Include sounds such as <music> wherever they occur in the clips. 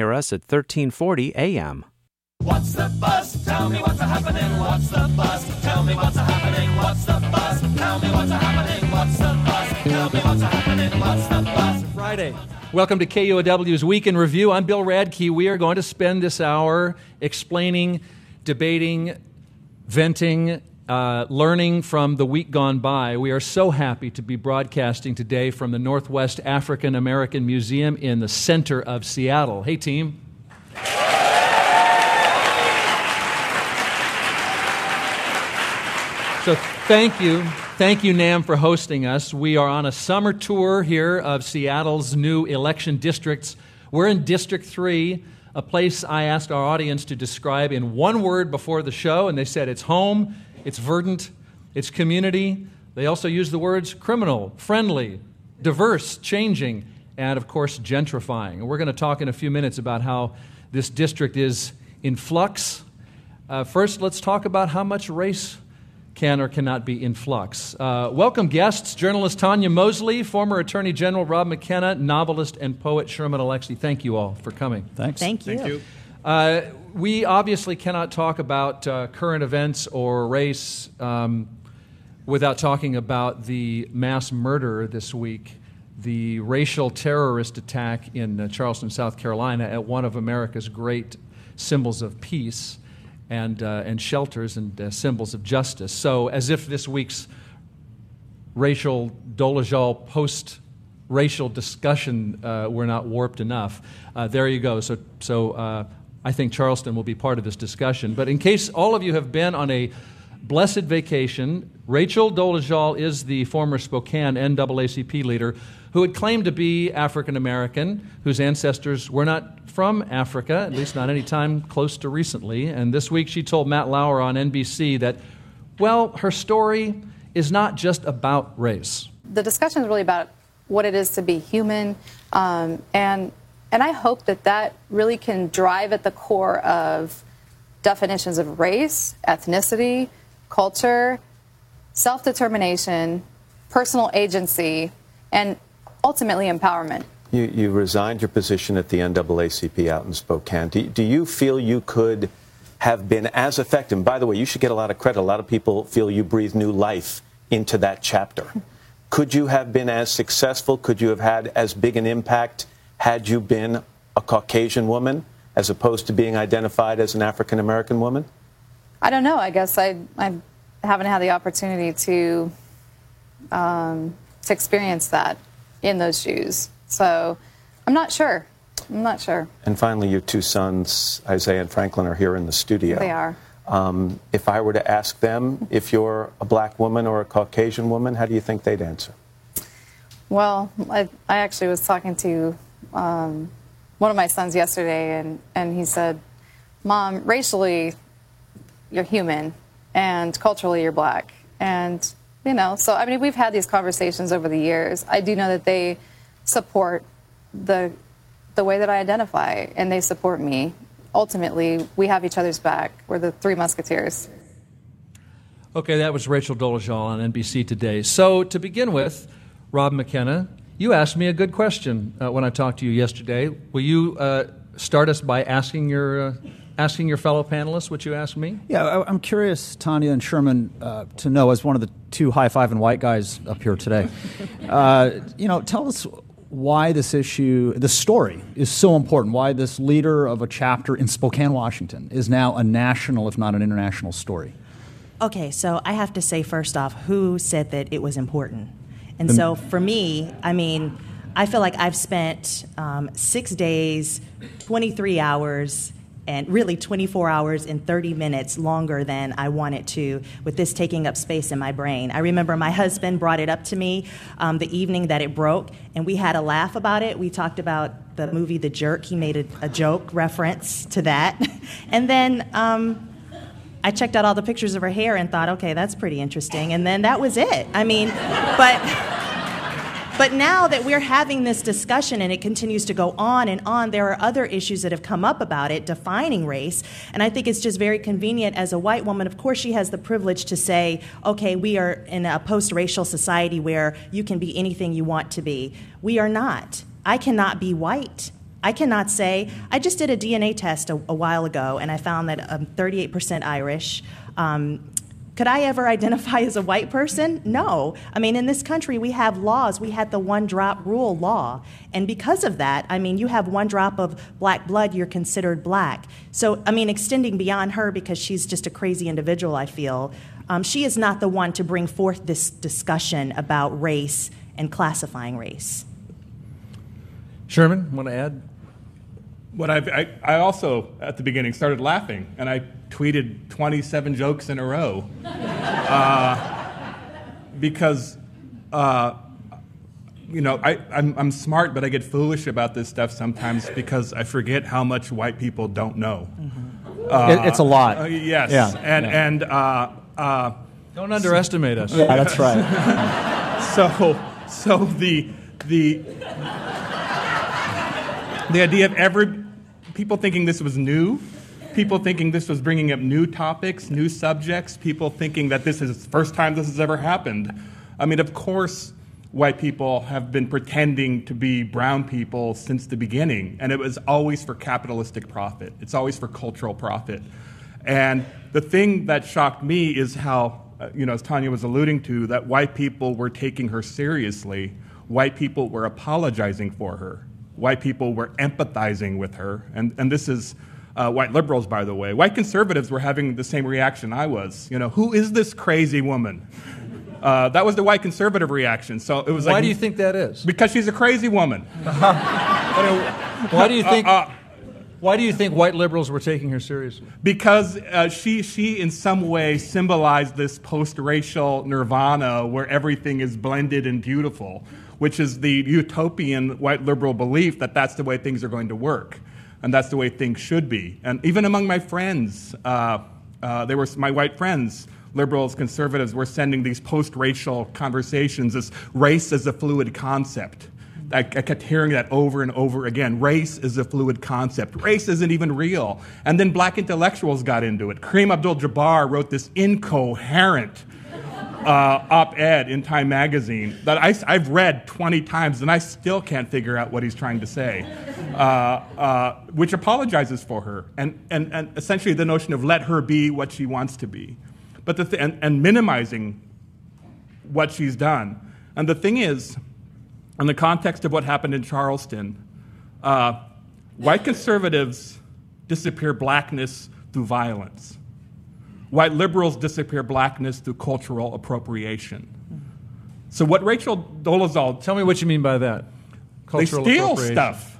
Hear us at 1340 AM. What's the buzz? Tell me what's happening. What's the buzz? Tell me what's happening. What's the buzz? Tell me what's happening. What's the buzz? Tell me what's happening. What's the buzz? Friday. Welcome to KUOW's Week in Review. I'm Bill Radke. We are going to spend this hour explaining, debating, venting, uh, learning from the week gone by. We are so happy to be broadcasting today from the Northwest African American Museum in the center of Seattle. Hey, team. So, thank you. Thank you, NAM, for hosting us. We are on a summer tour here of Seattle's new election districts. We're in District 3, a place I asked our audience to describe in one word before the show, and they said it's home, it's verdant, it's community. They also use the words criminal, friendly, diverse, changing, and of course, gentrifying. And we're going to talk in a few minutes about how this district is in flux. Uh, first, let's talk about how much race can or cannot be in flux. Uh, welcome guests, journalist Tonya Mosley, former Attorney General Rob McKenna, novelist and poet Sherman Alexie. Thank you all for coming. Thanks. Thank you. Thank you. Uh, we obviously cannot talk about uh, current events or race um, without talking about the mass murder this week, the racial terrorist attack in uh, Charleston, South Carolina, at one of America's great symbols of peace and, uh, and shelters and uh, symbols of justice. So, as if this week's Rachel Dolezal post racial discussion uh, were not warped enough. There you go. So, so I think Charleston will be part of this discussion. But in case all of you have been on a blessed vacation, Rachel Dolezal is the former Spokane NAACP leader who had claimed to be African American, whose ancestors were not from Africa, at least not any time close to recently. And this week she told Matt Lauer on NBC that, well, her story is not just about race. the discussion is really about what it is to be human, um, and and I hope that that really can drive at the core of definitions of race, ethnicity, culture, self determination, personal agency, and ultimately empowerment. You, you resigned your position at the NAACP out in Spokane. Do, do you feel you could have been as effective? And by the way, you should get a lot of credit. A lot of people feel you breathe new life into that chapter. Could you have been as successful? Could you have had as big an impact had you been a Caucasian woman as opposed to being identified as an African American woman? I don't know. I guess I I haven't had the opportunity to um, to experience that in those shoes. So I'm not sure. I'm not sure. And finally, your two sons, Isaiah and Franklin, are here in the studio. They are. Um, if I were to ask them if you're a black woman or a Caucasian woman, how do you think they'd answer? Well, I, I actually was talking to um, one of my sons yesterday, and, and he said, Mom, racially, you're human, and culturally, you're black. And, you know, so I mean, we've had these conversations over the years. I do know that they support the, the way that I identify, and they support me. Ultimately, we have each other's back. We're the three musketeers. Okay, that was Rachel Dolezal on NBC today. So, to begin with, Rob McKenna, you asked me a good question uh, when I talked to you yesterday. Will you uh, start us by asking your, uh, asking your fellow panelists what you asked me? Yeah, I, I'm curious, Tonya and Sherman, uh, to know as one of the two high five and white guys up here today. <laughs> uh, you know, tell us why this issue, the story, is so important. Why this leader of a chapter in Spokane, Washington, is now a national, if not an international, story. Okay, so I have to say first off, who said that it was important? And so for me, I mean, I feel like I've spent um, six days, 23 hours, and really 24 hours and 30 minutes longer than I wanted to with this taking up space in my brain. I remember my husband brought it up to me um, the evening that it broke, and we had a laugh about it. We talked about the movie The Jerk. He made a, a joke reference to that. <laughs> and then, um, I checked out all the pictures of her hair and thought, okay, that's pretty interesting. And then that was it. I mean, but. But now that we're having this discussion and it continues to go on and on, there are other issues that have come up about it defining race. And I think it's just very convenient as a white woman. Of course, she has the privilege to say, okay, we are in a post racial society where you can be anything you want to be. We are not. I cannot be white I cannot say. I just did a DNA test a, a while ago, and I found that I'm 38% Irish. Um, could I ever <laughs> identify as a white person? No. I mean, in this country, we have laws. We had the one drop rule law. And because of that, I mean, you have one drop of black blood, you're considered black. So, I mean, extending beyond her because she's just a crazy individual, I feel, um, she is not the one to bring forth this discussion about race and classifying race. Sherman, want to add? What I've, I, I also, at the beginning, started laughing, and I tweeted 27 jokes in a row. Uh, because, uh, you know, I, I'm, I'm smart, but I get foolish about this stuff sometimes because I forget how much white people don't know. It- it's a lot. Uh, yes. Yeah, And, yeah. and uh, uh, Don't underestimate us. Yeah, that's right. <laughs> so, so the, the, the idea of every people thinking this was new, people thinking this was bringing up new topics, new subjects, people thinking that this is the first time this has ever happened. I mean, of course, white people have been pretending to be brown people since the beginning, and it was always for capitalistic profit. It's always for cultural profit. And the thing that shocked me is how, uh, you know, as Tonya was alluding to, that white people were taking her seriously. White people were apologizing for her. White people were empathizing with her. And, and this is uh, white liberals, by the way. White conservatives were having the same reaction I was. You know, who is this crazy woman? Uh, that was the white conservative reaction. So it was like Why like, do you think that is? Because she's a crazy woman. <laughs> Why do you think? Uh, why do you think white liberals were taking her seriously? because uh, she, she in some way symbolized this post-racial nirvana where everything is blended and beautiful which is the utopian white liberal belief that that's the way things are going to work and that's the way things should be and even among my friends uh, uh, they were my white friends liberals conservatives were sending these post-racial conversations as race as a fluid concept I, I kept hearing that over and over again. Race is a fluid concept. Race isn't even real. And then black intellectuals got into it. Kareem Abdul Jabbar wrote this incoherent uh, op ed in Time magazine that I, have read 20 times and I still can't figure out what he's trying to say, uh, uh, which apologizes for her and, and, and essentially the notion of let her be what she wants to be, but the th- and, and minimizing what she's done. And the thing is, in the context of what happened in Charleston, uh, white conservatives disappear blackness through violence. White liberals disappear blackness through cultural appropriation. So, what Rachel Dolezal, Tell me what you mean by that. they steal stuff.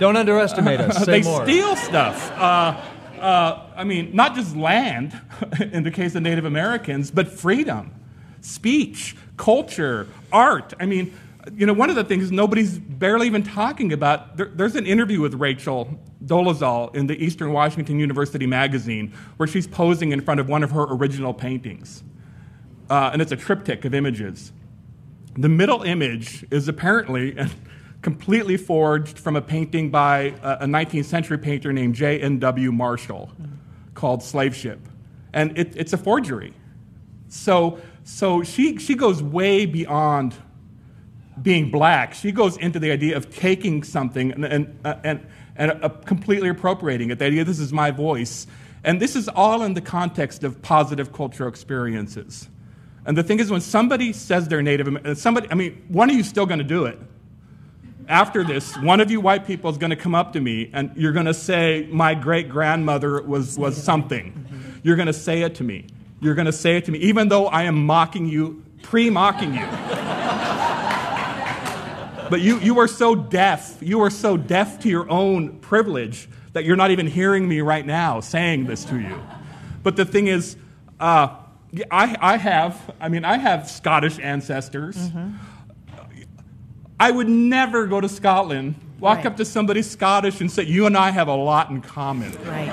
Don't underestimate us. <laughs> Say they more. steal stuff. Uh, uh, I mean, not just land, <laughs> in the case of Native Americans, but freedom, speech, culture, art. I mean, you know, one of the things nobody's barely even talking about. There, there's an interview with Rachel Dolezal in the Eastern Washington University magazine where she's posing in front of one of her original paintings, uh, and it's a triptych of images. The middle image is apparently <laughs> completely forged from a painting by a 19th century painter named J.M.W. Marshall called Slave Ship. And it, it's a forgery. So, so she, she goes way beyond being black. She goes into the idea of taking something and, and, and, and uh, completely appropriating it. The idea this is my voice. And this is all in the context of positive cultural experiences. And the thing is, when somebody says they're Native somebody, I mean, one of you still going to do it. After this, one of you white people is going to come up to me and you're going to say, My great grandmother was, was something. You're going to say it to me. You're going to say it to me, even though I am mocking you, pre mocking you. But you, you are so deaf. You are so deaf to your own privilege that you're not even hearing me right now saying this to you. But the thing is, uh, I, I have, I mean, I have Scottish ancestors. I would never go to Scotland, walk Right. up to somebody Scottish and say, You and I have a lot in common. Right.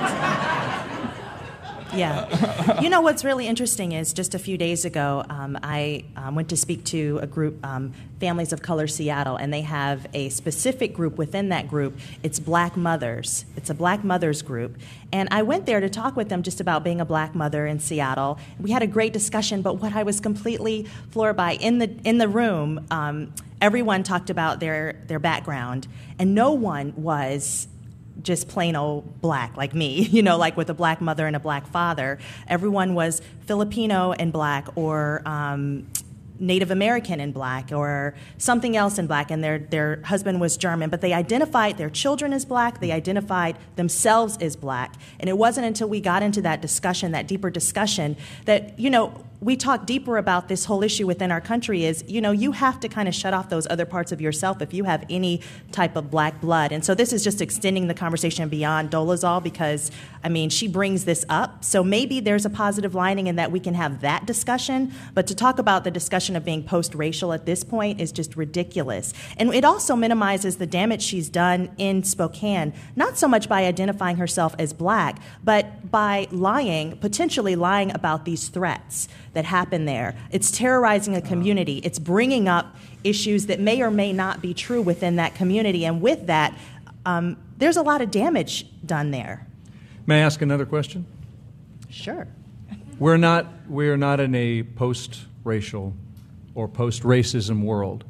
Yeah. <laughs> You know what's really interesting is just a few days ago, um, I um, went to speak to a group, um, Families of Color Seattle, and they have a specific group within that group. It's Black Mothers. It's a Black Mothers group. And I went there to talk with them just about being a black mother in Seattle. We had a great discussion, but what I was completely floored by in the, in the room, um, everyone talked about their, their background, and no one was just plain old black like me, <laughs> you know, like with a black mother and a black father. Everyone was Filipino and black or um, Native American and black or something else in black, and their, their husband was German, but they identified their children as black, they identified themselves as black. And it wasn't until we got into that discussion, that deeper discussion, that, you know, we talk deeper about this whole issue within our country is, you know, you have to kind of shut off those other parts of yourself if you have any type of black blood. And so this is just extending the conversation beyond Dolezal because, I mean, she brings this up. So maybe there's a positive lining in that we can have that discussion. But to talk about the discussion of being post racial at this point is just ridiculous. And it also minimizes the damage she's done in Spokane, not so much by identifying herself as black, but by lying, potentially lying about these threats that happen there. It's terrorizing a community. It's bringing up issues that may or may not be true within that community. And with that, um, there's a lot of damage done there. May I ask another question? Sure. We're not, we're not in a post racial or post racism world.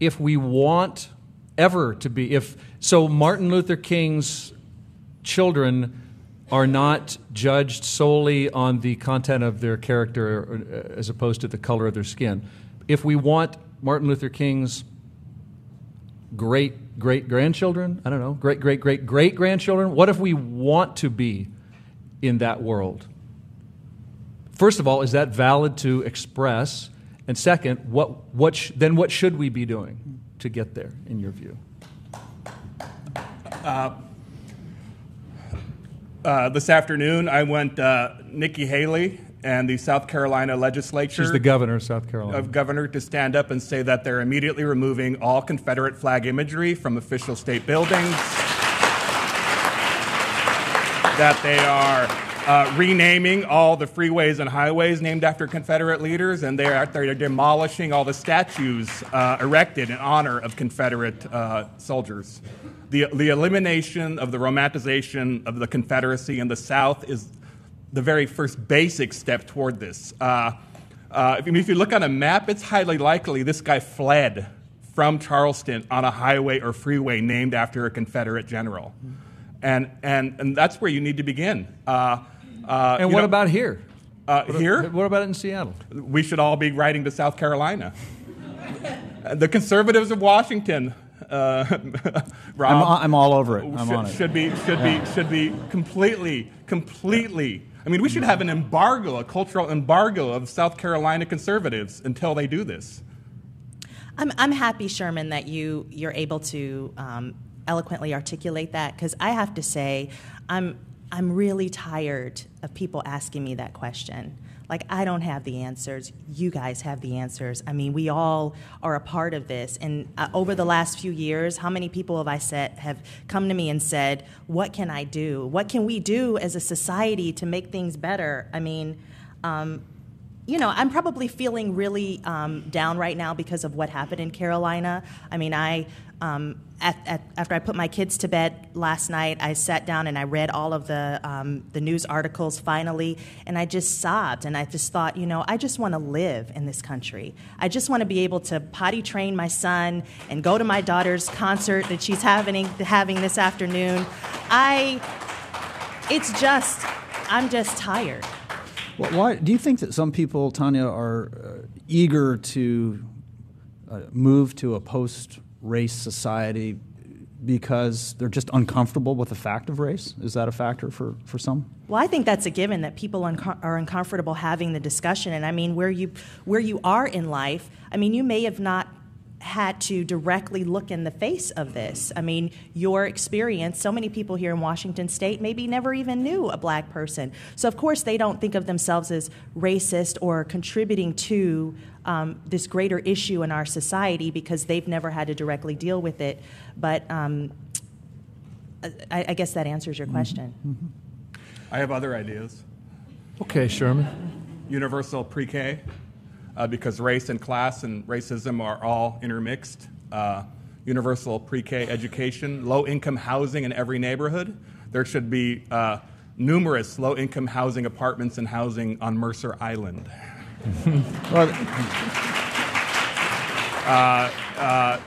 If we want ever to be, if so, Martin Luther King's children are not judged solely on the content of their character uh, as opposed to the color of their skin. If we want Martin Luther King's great great grandchildren, I don't know, great great great great grandchildren, what if we want to be in that world? First of all, is that valid to express? And second, what, what sh- then what should we be doing to get there, in your view? Uh, uh, this afternoon, I went uh, Nikki Haley and the South Carolina legislature. She's the governor of South Carolina. Of governor to stand up and say that they're immediately removing all Confederate flag imagery from official state buildings. that they are uh, renaming all the freeways and highways named after Confederate leaders, and they are they're demolishing all the statues uh, erected in honor of Confederate uh, soldiers. The, the elimination of the romanticization of the Confederacy in the South is the very first basic step toward this. Uh, uh, if, if you look on a map, it's highly likely this guy fled from Charleston on a highway or freeway named after a Confederate general. And, and, and that's where you need to begin. Uh, uh, and what know, about here? uh, here? What about in Seattle? We should all be writing to South Carolina. the conservatives of Washington, uh, <laughs> Rob, I'm, I'm all over it. I'm should, on it. should be should be should be completely completely. I mean, we should have an embargo, a cultural embargo of South Carolina conservatives until they do this. I'm, I'm happy, Sherman, that you, you're able to um, eloquently articulate that because I have to say, I'm, I'm really tired of people asking me that question. Like, I don't have the answers. You guys have the answers. I mean, we all are a part of this. And uh, over the last few years, how many people have I said have come to me and said, "What can I do? What can we do as a society to make things better?" I mean, um, you know, I'm probably feeling really um, down right now because of what happened in Carolina. I mean, I um, at, at, after I put my kids to bed last night, I sat down and I read all of the um, the news articles finally, and I just sobbed and I just thought, you know, I just want to live in this country. I just want to be able to potty train my son and go to my daughter's concert that she's having having this afternoon. I, it's just, I'm just tired. Why do you think that some people, Tonya, are uh, eager to uh, move to a post-race society because they're just uncomfortable with the fact of race? Is that a factor for, for some? Well, I think that's a given that people unco- are uncomfortable having the discussion. And I mean, where you where you are in life, I mean, you may have not had to directly look in the face of this. I mean, your experience, so many people here in Washington state maybe never even knew a black person. So, of course, they don't think of themselves as racist or contributing to um, this greater issue in our society because they've never had to directly deal with it. But um, I, I, guess that answers your question. Mm-hmm. I have other ideas. Okay, Sherman. Universal pre K uh, because race and class and racism are all intermixed. Uh, universal pre K education, low income housing in every neighborhood. There should be uh, numerous low income housing apartments and housing on Mercer Island. <laughs> Well, Uh, uh,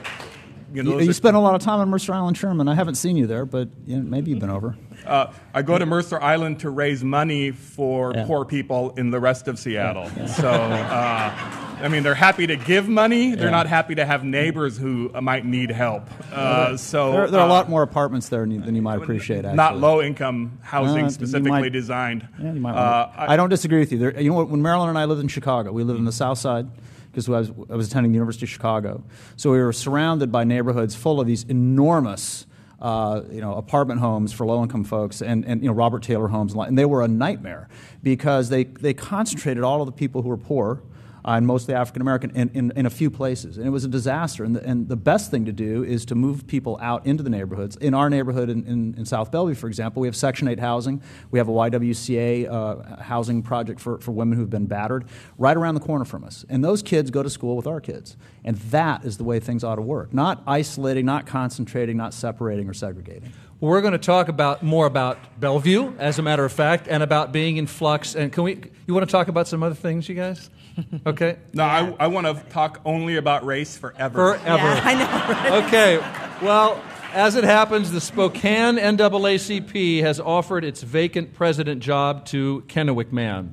you know, You, you are- spent a lot of time on Mercer Island, Sherman. I haven't seen you there, but you know, maybe you've been over. Uh, I go to Mercer Island to raise money for Yeah. poor people in the rest of Seattle. So, uh, I mean, they're happy to give money. They're Yeah. not happy to have neighbors who might need help. Uh, so, There, there are a uh, lot more apartments there than you, than you might appreciate. Actually. not low income Uh, housing you specifically might- designed. Yeah, you might Uh, want I, don't disagree with you. There, you know what? When Marilyn and I lived in Chicago, we lived in the South Side because I was, I was attending the University of Chicago. So we were surrounded by neighborhoods full of these enormous. Uh, you know, apartment homes for low-income folks, and, and you know, Robert Taylor homes, and and they were a nightmare because they, they concentrated all of the people who were poor uh, and mostly African American, in, in, in a few places. And it was a disaster. And the, and the best thing to do is to move people out into the neighborhoods. In our neighborhood in, in, in South Bellevue, for example, we have Section 8 housing. We have a YWCA uh, housing project for, for women who've been battered right around the corner from us. And those kids go to school with our kids. And that is the way things ought to work. Not isolating, not concentrating, not separating or segregating. Well, we're going to talk about more about Bellevue, as a matter of fact, and about being in flux. And can we? You want to talk about some other things, you guys? <laughs> Okay. no, I, I want to talk only about race forever. Forever. Yeah, I know. right? Okay. Well, as it happens, the Spokane NAACP has offered its vacant president job to Kennewick Man.